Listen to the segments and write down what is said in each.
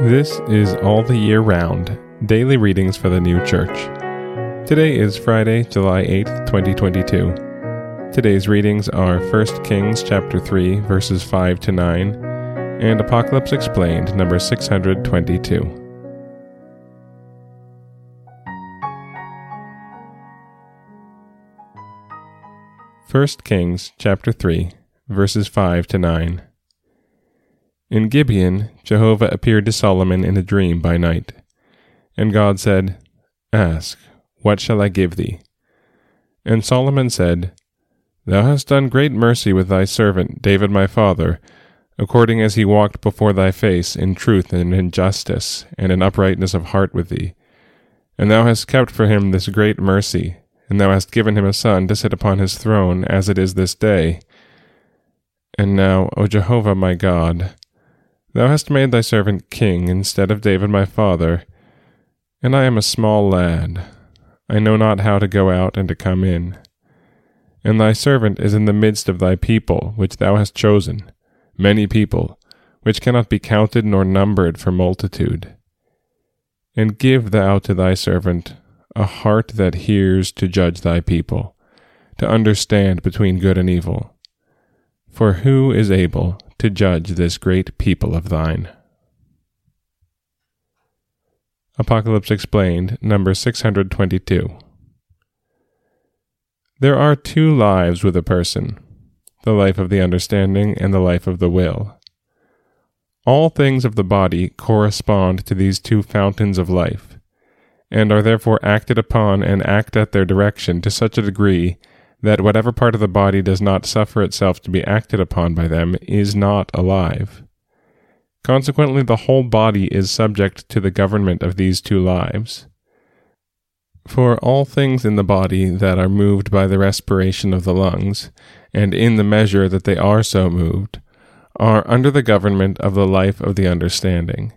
This is All the Year Round Daily Readings for the New Church. Today is Friday, July 8th, 2022. Today's readings are 1 Kings chapter 3 verses 5 to 9 and Apocalypse Explained number 622. First Kings chapter 3 verses 5 to 9. In Gibeon, Jehovah appeared to Solomon in a dream by night. And God said, Ask, what shall I give thee? And Solomon said, Thou hast done great mercy with thy servant David my father, according as he walked before thy face in truth and in justice, and in uprightness of heart with thee. And thou hast kept for him this great mercy, and thou hast given him a son to sit upon his throne, as it is this day. And now, O Jehovah my God, Thou hast made thy servant king instead of David my father, and I am a small lad. I know not how to go out and to come in. And thy servant is in the midst of thy people, which thou hast chosen, many people, which cannot be counted nor numbered for multitude. And give thou to thy servant a heart that hears to judge thy people, to understand between good and evil. For who is able to judge this great people of thine. Apocalypse Explained, number 622. There are two lives with a person the life of the understanding and the life of the will. All things of the body correspond to these two fountains of life, and are therefore acted upon and act at their direction to such a degree that whatever part of the body does not suffer itself to be acted upon by them is not alive. Consequently, the whole body is subject to the government of these two lives. For all things in the body that are moved by the respiration of the lungs, and in the measure that they are so moved, are under the government of the life of the understanding,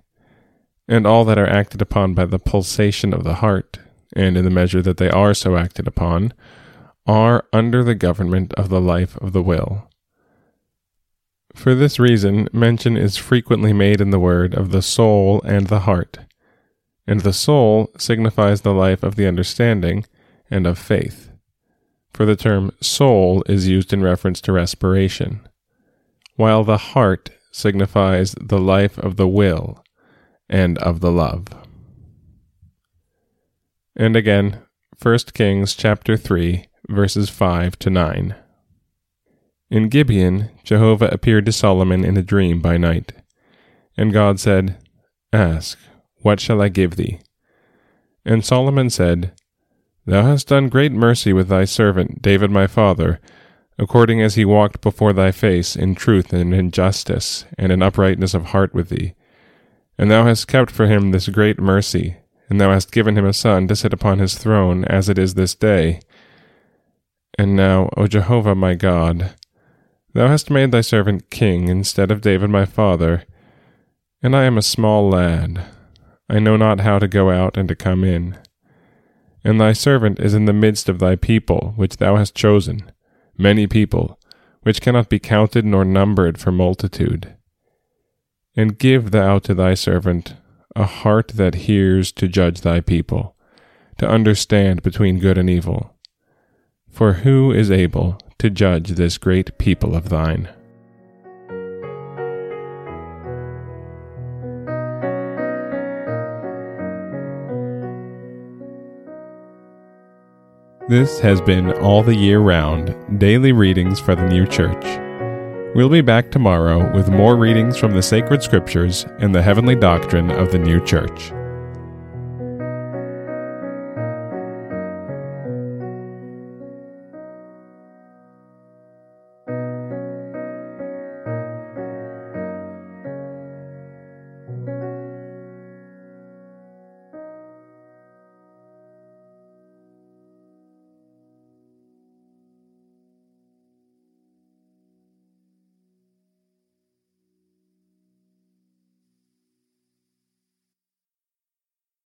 and all that are acted upon by the pulsation of the heart, and in the measure that they are so acted upon, are under the government of the life of the will. For this reason, mention is frequently made in the word of the soul and the heart, and the soul signifies the life of the understanding and of faith. For the term soul is used in reference to respiration, while the heart signifies the life of the will and of the love. And again, 1 Kings chapter 3 verses 5 to 9. In Gibeon, Jehovah appeared to Solomon in a dream by night. And God said, Ask, what shall I give thee? And Solomon said, Thou hast done great mercy with thy servant David my father, according as he walked before thy face in truth and in justice, and in uprightness of heart with thee. And thou hast kept for him this great mercy, and thou hast given him a son to sit upon his throne, as it is this day. And now, O Jehovah my God, thou hast made thy servant king instead of David my father, and I am a small lad. I know not how to go out and to come in. And thy servant is in the midst of thy people, which thou hast chosen, many people, which cannot be counted nor numbered for multitude. And give thou to thy servant a heart that hears to judge thy people, to understand between good and evil for who is able to judge this great people of thine? This has been All the Year Round Daily Readings for the New Church. We'll be back tomorrow with more readings from the sacred scriptures and the heavenly doctrine of the new church.